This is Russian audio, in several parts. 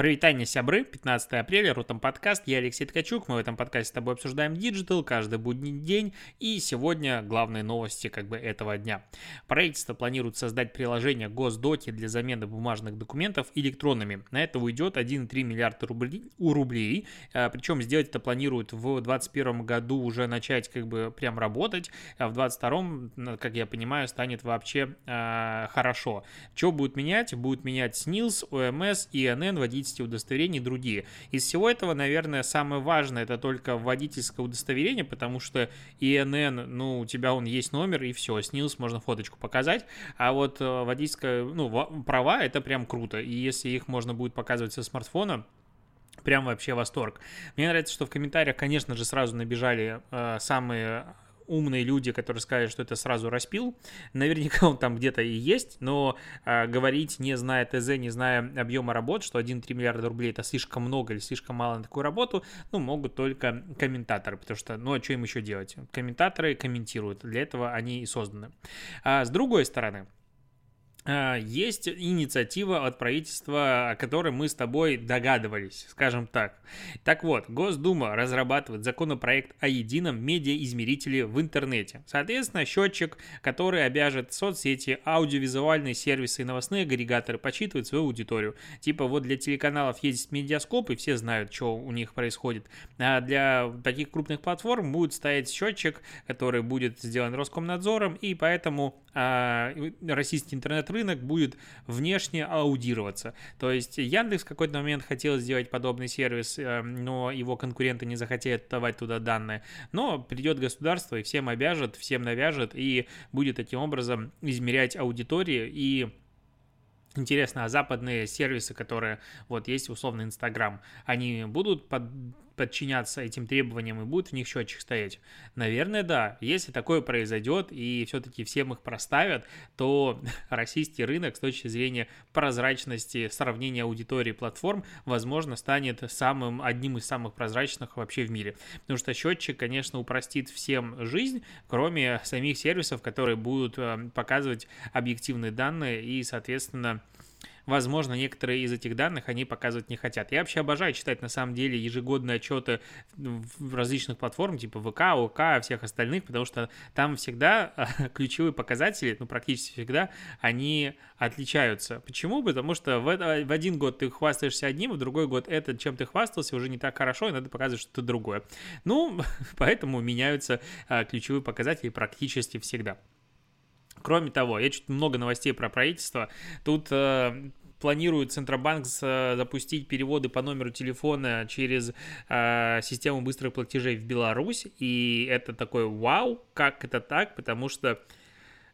Прывітанне, сябры, 15 апреля, Рутом подкаст, я Алексей Ткачук, мы в этом подкасте с тобой обсуждаем digital каждый будний день, и сегодня главные новости как бы этого дня. Правительство планирует создать приложение Госдоки для замены бумажных документов электронными. На это уйдет 1,3 миллиарда рублей, у рублей, а, причем сделать это планируют в 2021 году уже начать как бы прям работать, а в 2022, как я понимаю, станет вообще э, хорошо. Что будет менять? Будет менять СНИЛС, ОМС, ИНН, водитель 50 удостоверений и другие. Из всего этого, наверное, самое важное это только водительское удостоверение, потому что ИНН, ну, у тебя он есть номер и все, снилось, можно фоточку показать, а вот э, водительское, ну, права, это прям круто, и если их можно будет показывать со смартфона, Прям вообще восторг. Мне нравится, что в комментариях, конечно же, сразу набежали э, самые умные люди, которые скажут, что это сразу распил. Наверняка он там где-то и есть, но э, говорить, не зная ТЗ, не зная объема работ, что 1,3 миллиарда рублей это слишком много или слишком мало на такую работу, ну, могут только комментаторы, потому что, ну, а что им еще делать? Комментаторы комментируют, для этого они и созданы. А с другой стороны, есть инициатива от правительства, о которой мы с тобой догадывались, скажем так. Так вот, Госдума разрабатывает законопроект о едином медиаизмерителе в интернете. Соответственно, счетчик, который обяжет соцсети, аудиовизуальные сервисы и новостные агрегаторы подсчитывать свою аудиторию. Типа вот для телеканалов есть медиаскоп, и все знают, что у них происходит. А для таких крупных платформ будет стоять счетчик, который будет сделан Роскомнадзором, и поэтому а, российский интернет-рынок будет внешне аудироваться. То есть Яндекс в какой-то момент хотел сделать подобный сервис, э, но его конкуренты не захотели давать туда данные. Но придет государство и всем обяжет, всем навяжет и будет таким образом измерять аудитории и Интересно, а западные сервисы, которые вот есть условно Инстаграм, они будут под подчиняться этим требованиям и будет в них счетчик стоять? Наверное, да. Если такое произойдет и все-таки всем их проставят, то российский рынок с точки зрения прозрачности сравнения аудитории платформ, возможно, станет самым, одним из самых прозрачных вообще в мире. Потому что счетчик, конечно, упростит всем жизнь, кроме самих сервисов, которые будут э, показывать объективные данные и, соответственно, возможно, некоторые из этих данных они показывать не хотят. Я вообще обожаю читать, на самом деле, ежегодные отчеты в различных платформ, типа ВК, ОК, всех остальных, потому что там всегда ключевые показатели, ну, практически всегда, они отличаются. Почему? Потому что в, в один год ты хвастаешься одним, в другой год это, чем ты хвастался, уже не так хорошо, и надо показывать что-то другое. Ну, поэтому меняются а, ключевые показатели практически всегда. Кроме того, я чуть много новостей про правительство. Тут э, планирует Центробанк запустить переводы по номеру телефона через э, систему быстрых платежей в Беларусь. И это такой вау, как это так? Потому что,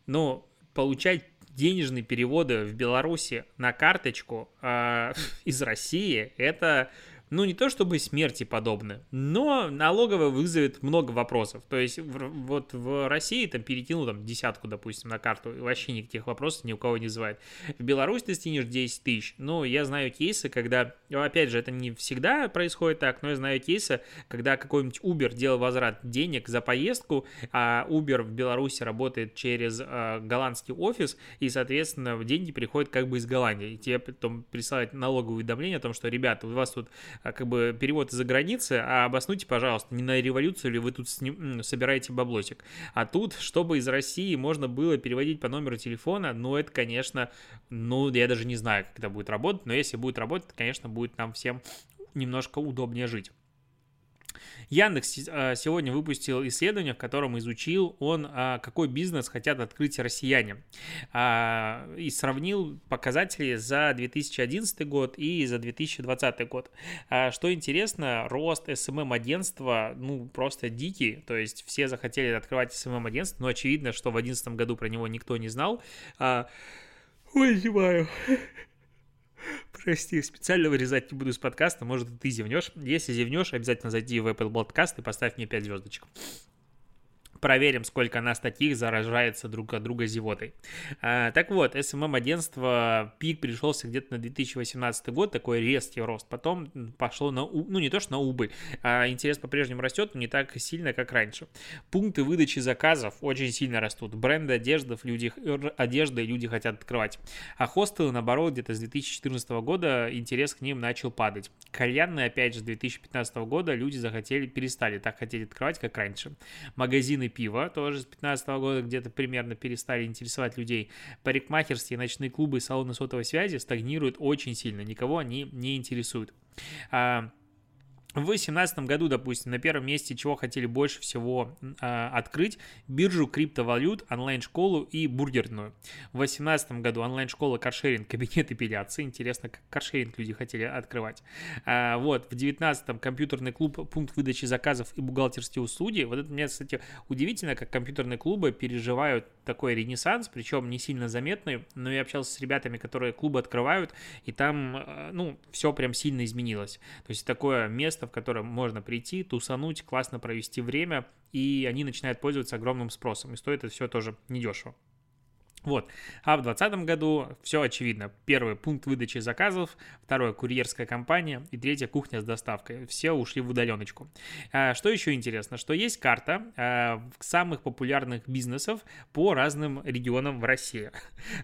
ну, получать денежные переводы в Беларуси на карточку э, из России, это ну, не то чтобы смерти подобны, но налоговая вызовет много вопросов. То есть, в, вот в России там перекинул там десятку, допустим, на карту, вообще никаких вопросов ни у кого не вызывает. В Беларусь ты стянешь 10 тысяч. Ну, я знаю кейсы, когда, ну, опять же, это не всегда происходит так, но я знаю кейсы, когда какой-нибудь Uber делал возврат денег за поездку, а Uber в Беларуси работает через э, голландский офис, и, соответственно, деньги переходят как бы из Голландии. И тебе потом присылают налоговое уведомление о том, что, ребята, у вас тут как бы перевод из-за границы, а обоснуйте, пожалуйста, не на революцию ли вы тут сним, собираете баблосик. А тут, чтобы из России можно было переводить по номеру телефона, ну, это, конечно, ну, я даже не знаю, как это будет работать, но если будет работать, конечно, будет нам всем немножко удобнее жить. Яндекс э, сегодня выпустил исследование, в котором изучил он, а, какой бизнес хотят открыть россияне. А, и сравнил показатели за 2011 год и за 2020 год. А, что интересно, рост SMM-агентства, ну, просто дикий. То есть все захотели открывать SMM-агентство, но очевидно, что в 2011 году про него никто не знал. Ой. Прости, специально вырезать не буду из подкаста, может, ты зевнешь. Если зевнешь, обязательно зайди в Apple Podcast и поставь мне 5 звездочек. Проверим, сколько нас таких заражается друг от друга зевотой. А, так вот, СММ-агентство пик пришелся где-то на 2018 год, такой резкий рост. Потом пошло на, ну не то что на убыль, а интерес по-прежнему растет, но не так сильно, как раньше. Пункты выдачи заказов очень сильно растут. Бренды одежды люди, одежды люди хотят открывать. А хостелы, наоборот, где-то с 2014 года интерес к ним начал падать. Кальянные, опять же, с 2015 года люди захотели, перестали так хотеть открывать, как раньше. Магазины пива, тоже с 2015 года где-то примерно перестали интересовать людей. Парикмахерские, ночные клубы и салоны сотовой связи стагнируют очень сильно, никого они не интересуют. А, в 2017 году, допустим, на первом месте чего хотели больше всего э, открыть? Биржу криптовалют, онлайн-школу и бургерную. В 2018 году онлайн-школа каршеринг, кабинет эпиляции. Интересно, как каршеринг люди хотели открывать. А, вот, в 2019 компьютерный клуб, пункт выдачи заказов и бухгалтерские услуги. Вот это мне, кстати, удивительно, как компьютерные клубы переживают такой ренессанс, причем не сильно заметный, но я общался с ребятами, которые клубы открывают, и там, э, ну, все прям сильно изменилось. То есть такое место, в котором можно прийти, тусануть, классно провести время, и они начинают пользоваться огромным спросом. И стоит это все тоже недешево. Вот. А в 2020 году все очевидно. Первый пункт выдачи заказов, второе курьерская компания и третья кухня с доставкой. Все ушли в удаленочку. А, что еще интересно, что есть карта а, самых популярных бизнесов по разным регионам в России.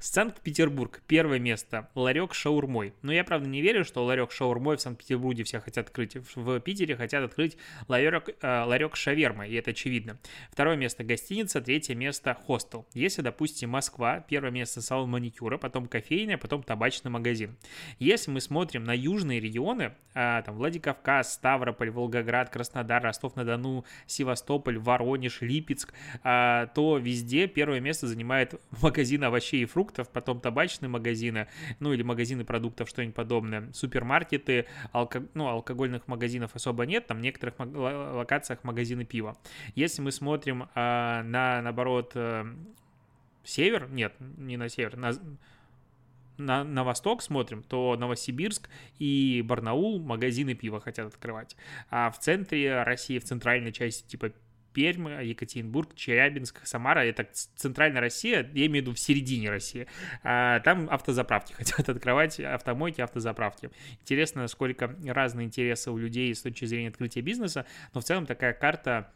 Санкт-Петербург, первое место, ларек шаурмой. Но я, правда, не верю, что ларек шаурмой в Санкт-Петербурге все хотят открыть. В Питере хотят открыть ларек, а, ларек шавермой, и это очевидно. Второе место гостиница, третье место хостел. Если, допустим, Москва первое место салон маникюра, потом кофейня, потом табачный магазин. Если мы смотрим на южные регионы, а, там Владикавказ, Ставрополь, Волгоград, Краснодар, Ростов-на-Дону, Севастополь, Воронеж, Липецк, а, то везде первое место занимает магазин овощей и фруктов, потом табачные магазины, ну или магазины продуктов, что-нибудь подобное, супермаркеты, алко... ну, алкогольных магазинов особо нет, там в некоторых локациях магазины пива. Если мы смотрим а, на, наоборот, э, север, нет, не на север, на, на, на восток смотрим, то Новосибирск и Барнаул магазины пива хотят открывать. А в центре России, в центральной части, типа Пермь, Екатеринбург, Челябинск, Самара, это центральная Россия, я имею в виду в середине России. А, там автозаправки хотят открывать, автомойки, автозаправки. Интересно, сколько разные интересы у людей с точки зрения открытия бизнеса, но в целом такая карта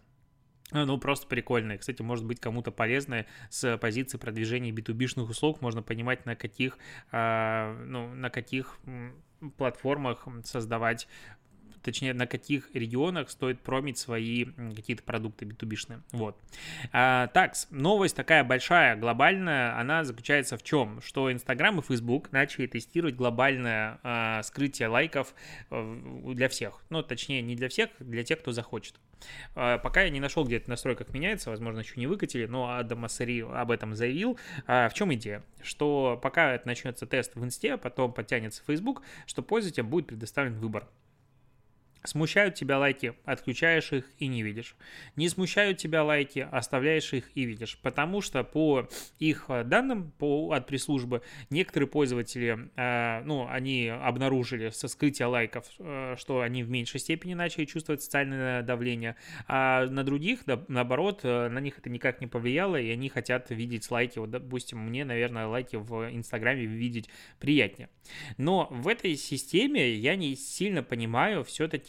ну, просто прикольная. Кстати, может быть кому-то полезная с позиции продвижения B2B-шных услуг. Можно понимать, на каких, а, ну, на каких платформах создавать точнее, на каких регионах стоит промить свои какие-то продукты B2B-шные. Вот. А, так, новость такая большая, глобальная, она заключается в чем? Что Instagram и Facebook начали тестировать глобальное а, скрытие лайков э, для всех. Ну, точнее, не для всех, для тех, кто захочет. А, пока я не нашел, где это настройках меняется, возможно, еще не выкатили, но Адам Ассари об этом заявил. А, в чем идея? Что пока это начнется тест в Инсте, потом подтянется Facebook, что пользователям будет предоставлен выбор. Смущают тебя лайки, отключаешь их и не видишь. Не смущают тебя лайки, оставляешь их и видишь. Потому что по их э, данным по, от пресс-службы некоторые пользователи, э, ну, они обнаружили со скрытия лайков, э, что они в меньшей степени начали чувствовать социальное давление, а на других, да, наоборот, э, на них это никак не повлияло, и они хотят видеть лайки. Вот, допустим, мне, наверное, лайки в Инстаграме видеть приятнее. Но в этой системе я не сильно понимаю все-таки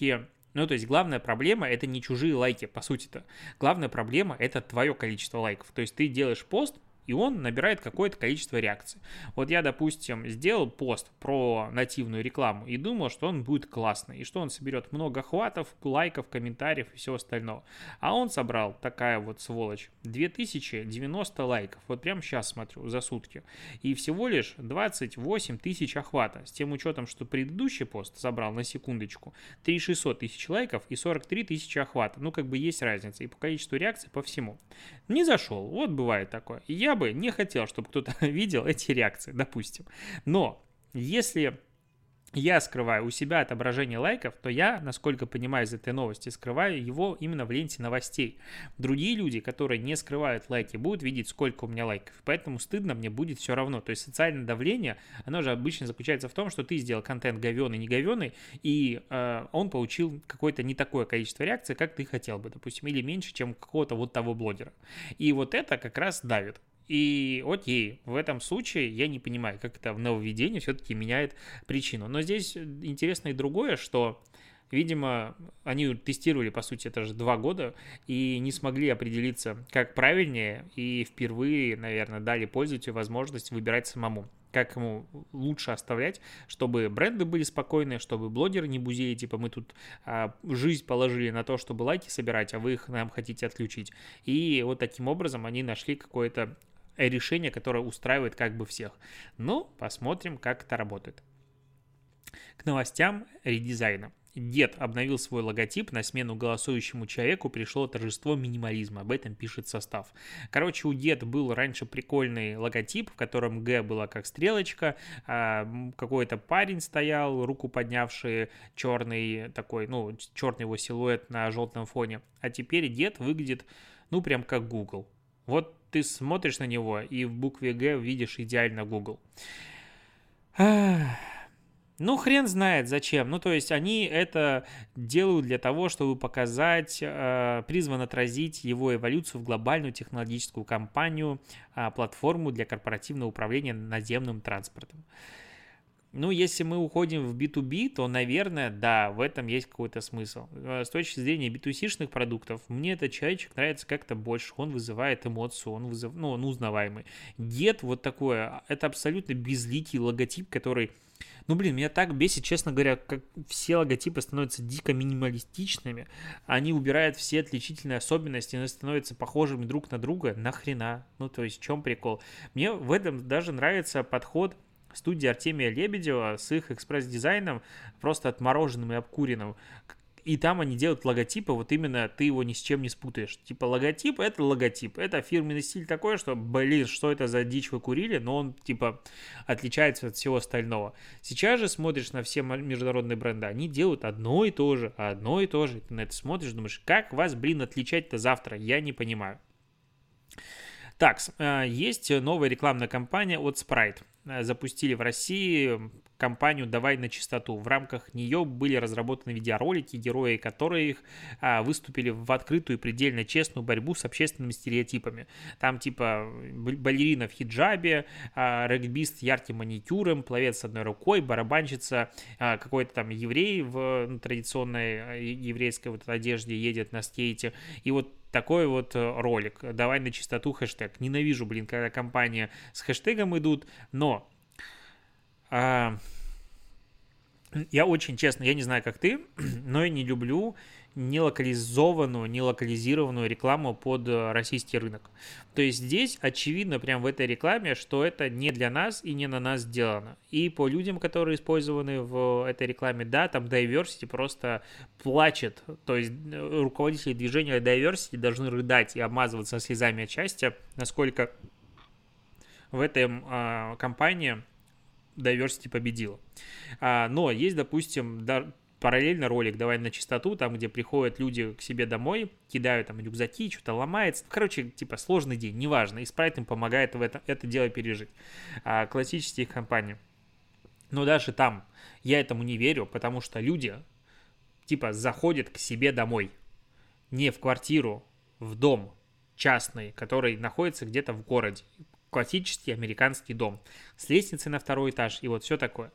ну, то есть главная проблема это не чужие лайки, по сути-то. Главная проблема это твое количество лайков. То есть ты делаешь пост, и он набирает какое-то количество реакций. Вот я, допустим, сделал пост про нативную рекламу и думал, что он будет классный, и что он соберет много охватов, лайков, комментариев и всего остального. А он собрал, такая вот сволочь, 2090 лайков, вот прямо сейчас смотрю, за сутки, и всего лишь 28 тысяч охвата, с тем учетом, что предыдущий пост собрал, на секундочку, 3600 тысяч лайков и 43 тысячи охвата, ну как бы есть разница и по количеству реакций, по всему. Не зашел, вот бывает такое. Я бы не хотел, чтобы кто-то видел эти реакции, допустим. Но если я скрываю у себя отображение лайков, то я, насколько понимаю из этой новости, скрываю его именно в ленте новостей. Другие люди, которые не скрывают лайки, будут видеть, сколько у меня лайков. Поэтому стыдно мне будет все равно. То есть социальное давление, оно же обычно заключается в том, что ты сделал контент говеный, не говеный, и э, он получил какое-то не такое количество реакций, как ты хотел бы, допустим, или меньше, чем какого-то вот того блогера. И вот это как раз давит. И окей, в этом случае я не понимаю, как это в нововведении все-таки меняет причину. Но здесь интересно и другое, что Видимо, они тестировали, по сути, это же два года, и не смогли определиться, как правильнее, и впервые, наверное, дали пользователю возможность выбирать самому как ему лучше оставлять, чтобы бренды были спокойны, чтобы блогеры не бузили, типа мы тут а, жизнь положили на то, чтобы лайки собирать, а вы их нам хотите отключить. И вот таким образом они нашли какое-то решение, которое устраивает как бы всех. Ну, посмотрим, как это работает. К новостям редизайна. Дед обновил свой логотип, на смену голосующему человеку пришло торжество минимализма, об этом пишет состав. Короче, у Дед был раньше прикольный логотип, в котором Г была как стрелочка, а какой-то парень стоял, руку поднявший, черный такой, ну, черный его силуэт на желтом фоне. А теперь Дед выглядит, ну, прям как Google. Вот ты смотришь на него и в букве Г видишь идеально Google. Ну, хрен знает зачем. Ну, то есть они это делают для того, чтобы показать, э, призван отразить его эволюцию в глобальную технологическую компанию, э, платформу для корпоративного управления наземным транспортом. Ну, если мы уходим в B2B, то, наверное, да, в этом есть какой-то смысл. Э, с точки зрения B2C-шных продуктов, мне этот человечек нравится как-то больше. Он вызывает эмоцию, он, вызыв... ну, он узнаваемый. Get вот такое, это абсолютно безликий логотип, который... Ну, блин, меня так бесит, честно говоря, как все логотипы становятся дико минималистичными, они убирают все отличительные особенности, они становятся похожими друг на друга, нахрена? Ну, то есть, в чем прикол? Мне в этом даже нравится подход студии Артемия Лебедева с их экспресс-дизайном, просто отмороженным и обкуренным. И там они делают логотипы, вот именно ты его ни с чем не спутаешь. Типа логотип — это логотип. Это фирменный стиль такой, что, блин, что это за дичь вы курили, но он, типа, отличается от всего остального. Сейчас же смотришь на все международные бренды, они делают одно и то же, одно и то же. Ты на это смотришь, думаешь, как вас, блин, отличать-то завтра? Я не понимаю. Так, э, есть новая рекламная кампания от Sprite. Э, запустили в России компанию «Давай на чистоту». В рамках нее были разработаны видеоролики, герои которых а, выступили в открытую предельно честную борьбу с общественными стереотипами. Там типа балерина в хиджабе, а, регбист ярким маникюром, пловец с одной рукой, барабанщица, а, какой-то там еврей в ну, традиционной еврейской вот одежде едет на скейте. И вот такой вот э, ролик. Давай на чистоту хэштег. Ненавижу, блин, когда компания с хэштегом идут, но а, я очень честно, я не знаю, как ты, но я не люблю нелокализованную, нелокализированную рекламу под э, российский рынок. То есть здесь очевидно прям в этой рекламе, что это не для нас и не на нас сделано. И по людям, которые использованы в этой рекламе, да, там diversity просто плачет. То есть э, руководители движения diversity должны рыдать и обмазываться слезами от счастья, насколько в этой э, компании diversity победила. А, но есть, допустим, параллельно ролик «Давай на чистоту», там, где приходят люди к себе домой, кидают там рюкзаки, что-то ломается. Ну, короче, типа сложный день, неважно. И спрайт им помогает в это, это дело пережить. А, классические компании. Но даже там я этому не верю, потому что люди, типа, заходят к себе домой. Не в квартиру, в дом частный, который находится где-то в городе классический американский дом с лестницей на второй этаж и вот все такое.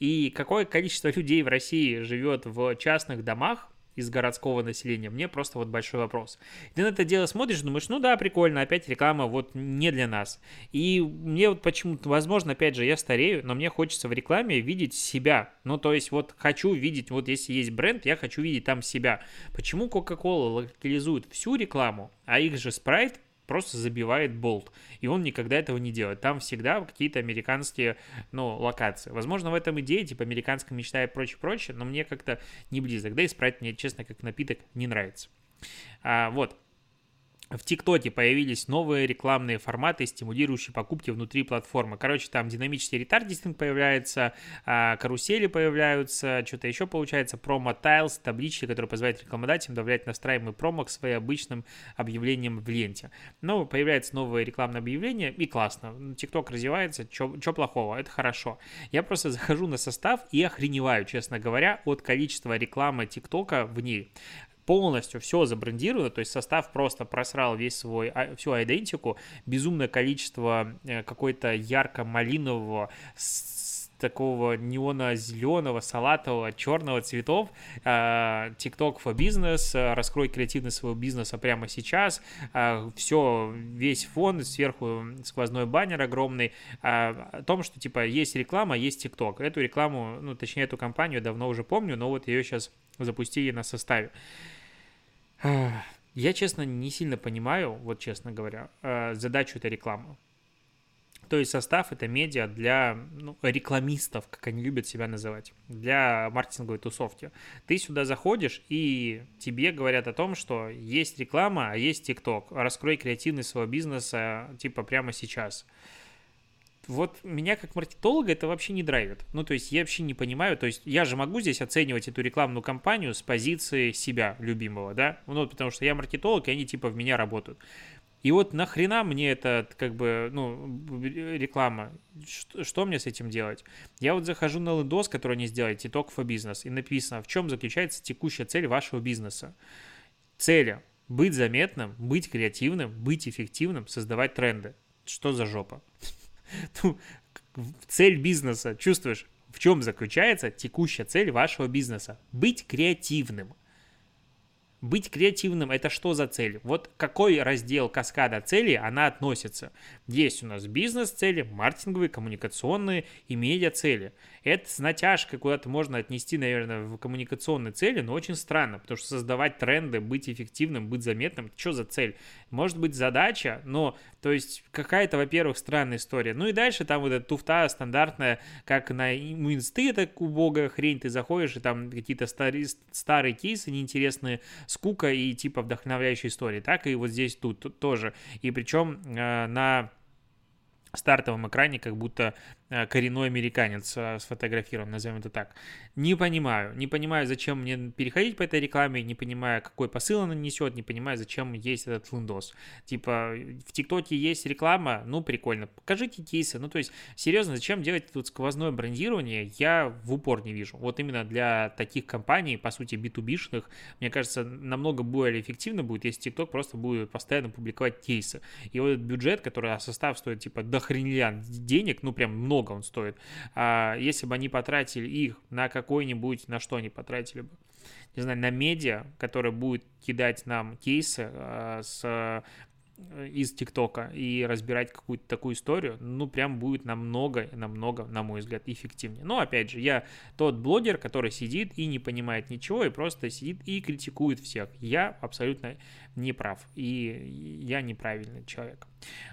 И какое количество людей в России живет в частных домах, из городского населения, мне просто вот большой вопрос. Ты на это дело смотришь, думаешь, ну да, прикольно, опять реклама вот не для нас. И мне вот почему-то, возможно, опять же, я старею, но мне хочется в рекламе видеть себя. Ну, то есть вот хочу видеть, вот если есть бренд, я хочу видеть там себя. Почему Coca-Cola локализует всю рекламу, а их же Sprite просто забивает болт. И он никогда этого не делает. Там всегда какие-то американские, ну, локации. Возможно, в этом идея, типа, американская мечта и прочее-прочее, но мне как-то не близок. Да и спрайт мне, честно, как напиток не нравится. А, вот. В ТикТоке появились новые рекламные форматы, стимулирующие покупки внутри платформы. Короче, там динамический ретардистинг появляется, а, карусели появляются, что-то еще получается, промо-тайлс, таблички, которые позволяют рекламодателям добавлять настраиваемый промо к своим обычным объявлениям в ленте. Но появляется новое рекламное объявление, и классно. ТикТок развивается, что плохого, это хорошо. Я просто захожу на состав и охреневаю, честно говоря, от количества рекламы ТикТока в ней полностью все забрендировано, то есть состав просто просрал весь свой, а, всю идентику, безумное количество э, какой-то ярко-малинового такого неона-зеленого, салатового, черного цветов. А, TikTok for э, раскрой креативность своего бизнеса прямо сейчас. А, все, весь фон, сверху сквозной баннер огромный о том, что типа есть реклама, есть TikTok. Эту рекламу, ну точнее эту компанию давно уже помню, но вот ее сейчас запустили на составе. Я, честно, не сильно понимаю, вот честно говоря, э, задачу этой рекламы. То есть состав это медиа для ну, рекламистов, как они любят себя называть, для маркетинговой тусовки. Ты сюда заходишь, и тебе говорят о том, что есть реклама, а есть ТикТок. Раскрой креативность своего бизнеса типа прямо сейчас вот меня как маркетолога это вообще не драйвит. Ну, то есть я вообще не понимаю, то есть я же могу здесь оценивать эту рекламную кампанию с позиции себя любимого, да? Ну, потому что я маркетолог, и они типа в меня работают. И вот нахрена мне это, как бы, ну, реклама? Что, что мне с этим делать? Я вот захожу на лендос, который они сделали, TikTok for Business, и написано, в чем заключается текущая цель вашего бизнеса. Цели – быть заметным, быть креативным, быть эффективным, создавать тренды. Что за жопа? цель бизнеса, чувствуешь, в чем заключается текущая цель вашего бизнеса? Быть креативным. Быть креативным – это что за цель? Вот какой раздел каскада целей она относится? Есть у нас бизнес-цели, маркетинговые, коммуникационные и медиа-цели. Это с натяжкой куда-то можно отнести, наверное, в коммуникационные цели, но очень странно, потому что создавать тренды, быть эффективным, быть заметным, что за цель? Может быть задача, но, то есть, какая-то, во-первых, странная история. Ну и дальше там вот эта туфта стандартная, как на инсты, это убогая хрень, ты заходишь, и там какие-то старые, старые кейсы неинтересные, скука и типа вдохновляющая история. Так и вот здесь тут, тоже. И причем э, на стартовом экране как будто коренной американец э, сфотографирован, назовем это так. Не понимаю, не понимаю, зачем мне переходить по этой рекламе, не понимаю, какой посыл она несет, не понимаю, зачем есть этот лендос. Типа, в ТикТоке есть реклама, ну, прикольно, покажите кейсы. Ну, то есть, серьезно, зачем делать тут сквозное брендирование, я в упор не вижу. Вот именно для таких компаний, по сути, B2B-шных, мне кажется, намного более эффективно будет, если ТикТок просто будет постоянно публиковать кейсы. И вот этот бюджет, который состав стоит, типа, до хренля денег, ну, прям много много он стоит. А если бы они потратили их на какой-нибудь, на что они потратили бы? Не знаю, на медиа, который будет кидать нам кейсы а, с из ТикТока и разбирать какую-то такую историю, ну, прям будет намного, намного, на мой взгляд, эффективнее. Но, опять же, я тот блогер, который сидит и не понимает ничего, и просто сидит и критикует всех. Я абсолютно не прав, и я неправильный человек.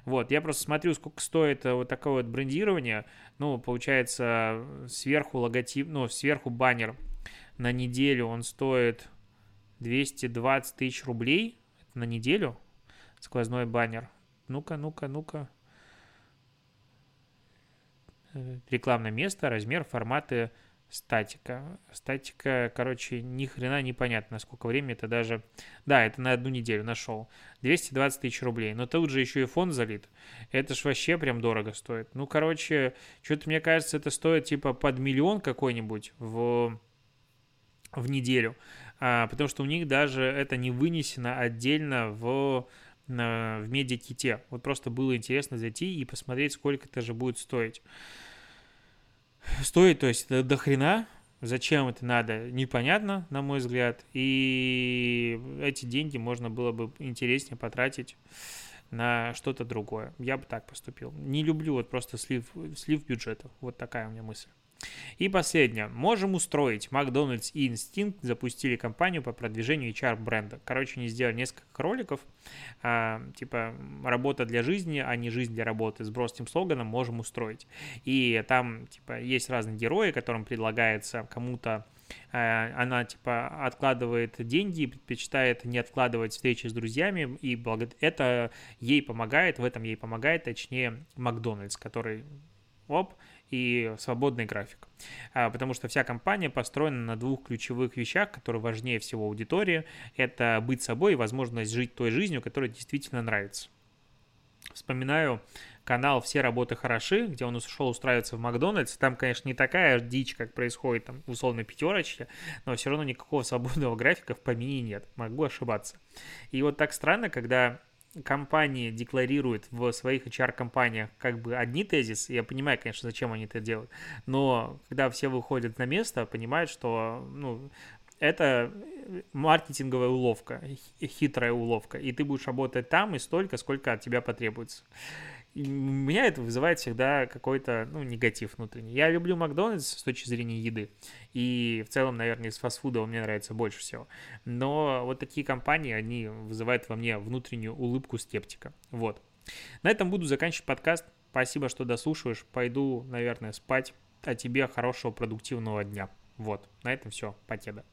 Вот, я просто смотрю, сколько стоит вот такое вот брендирование, ну, получается, сверху логотип, ну, сверху баннер на неделю он стоит 220 тысяч рублей на неделю, сквозной баннер. Ну-ка, ну-ка, ну-ка. Э, рекламное место, размер, форматы, статика. Статика, короче, ни хрена непонятно, сколько времени это даже... Да, это на одну неделю нашел. 220 тысяч рублей. Но тут же еще и фон залит. Это ж вообще прям дорого стоит. Ну, короче, что-то мне кажется, это стоит типа под миллион какой-нибудь в, в неделю. А, потому что у них даже это не вынесено отдельно в в медиаките. Вот просто было интересно зайти и посмотреть, сколько это же будет стоить. Стоит, то есть, до хрена, Зачем это надо, непонятно, на мой взгляд. И эти деньги можно было бы интереснее потратить на что-то другое. Я бы так поступил. Не люблю вот просто слив, слив бюджета. Вот такая у меня мысль. И последнее. Можем устроить. Макдональдс и Instinct запустили кампанию по продвижению HR-бренда. Короче, они сделали несколько роликов. А, типа «Работа для жизни, а не жизнь для работы» с бросным слоганом «Можем устроить». И там типа есть разные герои, которым предлагается кому-то э, она типа откладывает деньги, предпочитает не откладывать встречи с друзьями, и это ей помогает, в этом ей помогает, точнее, Макдональдс, который оп, и свободный график. А, потому что вся компания построена на двух ключевых вещах, которые важнее всего аудитории. Это быть собой и возможность жить той жизнью, которая действительно нравится. Вспоминаю канал «Все работы хороши», где он ушел устраиваться в Макдональдс. Там, конечно, не такая дичь, как происходит там в условной пятерочке, но все равно никакого свободного графика в помине нет. Могу ошибаться. И вот так странно, когда компании декларируют в своих HR-компаниях как бы одни тезисы, я понимаю, конечно, зачем они это делают, но когда все выходят на место, понимают, что ну, это маркетинговая уловка, хитрая уловка, и ты будешь работать там и столько, сколько от тебя потребуется. И меня это вызывает всегда какой-то, ну, негатив внутренний. Я люблю Макдональдс с точки зрения еды, и в целом, наверное, из фастфуда мне нравится больше всего. Но вот такие компании, они вызывают во мне внутреннюю улыбку скептика. Вот. На этом буду заканчивать подкаст. Спасибо, что дослушиваешь. Пойду, наверное, спать. А тебе хорошего продуктивного дня. Вот, на этом все. Покеда.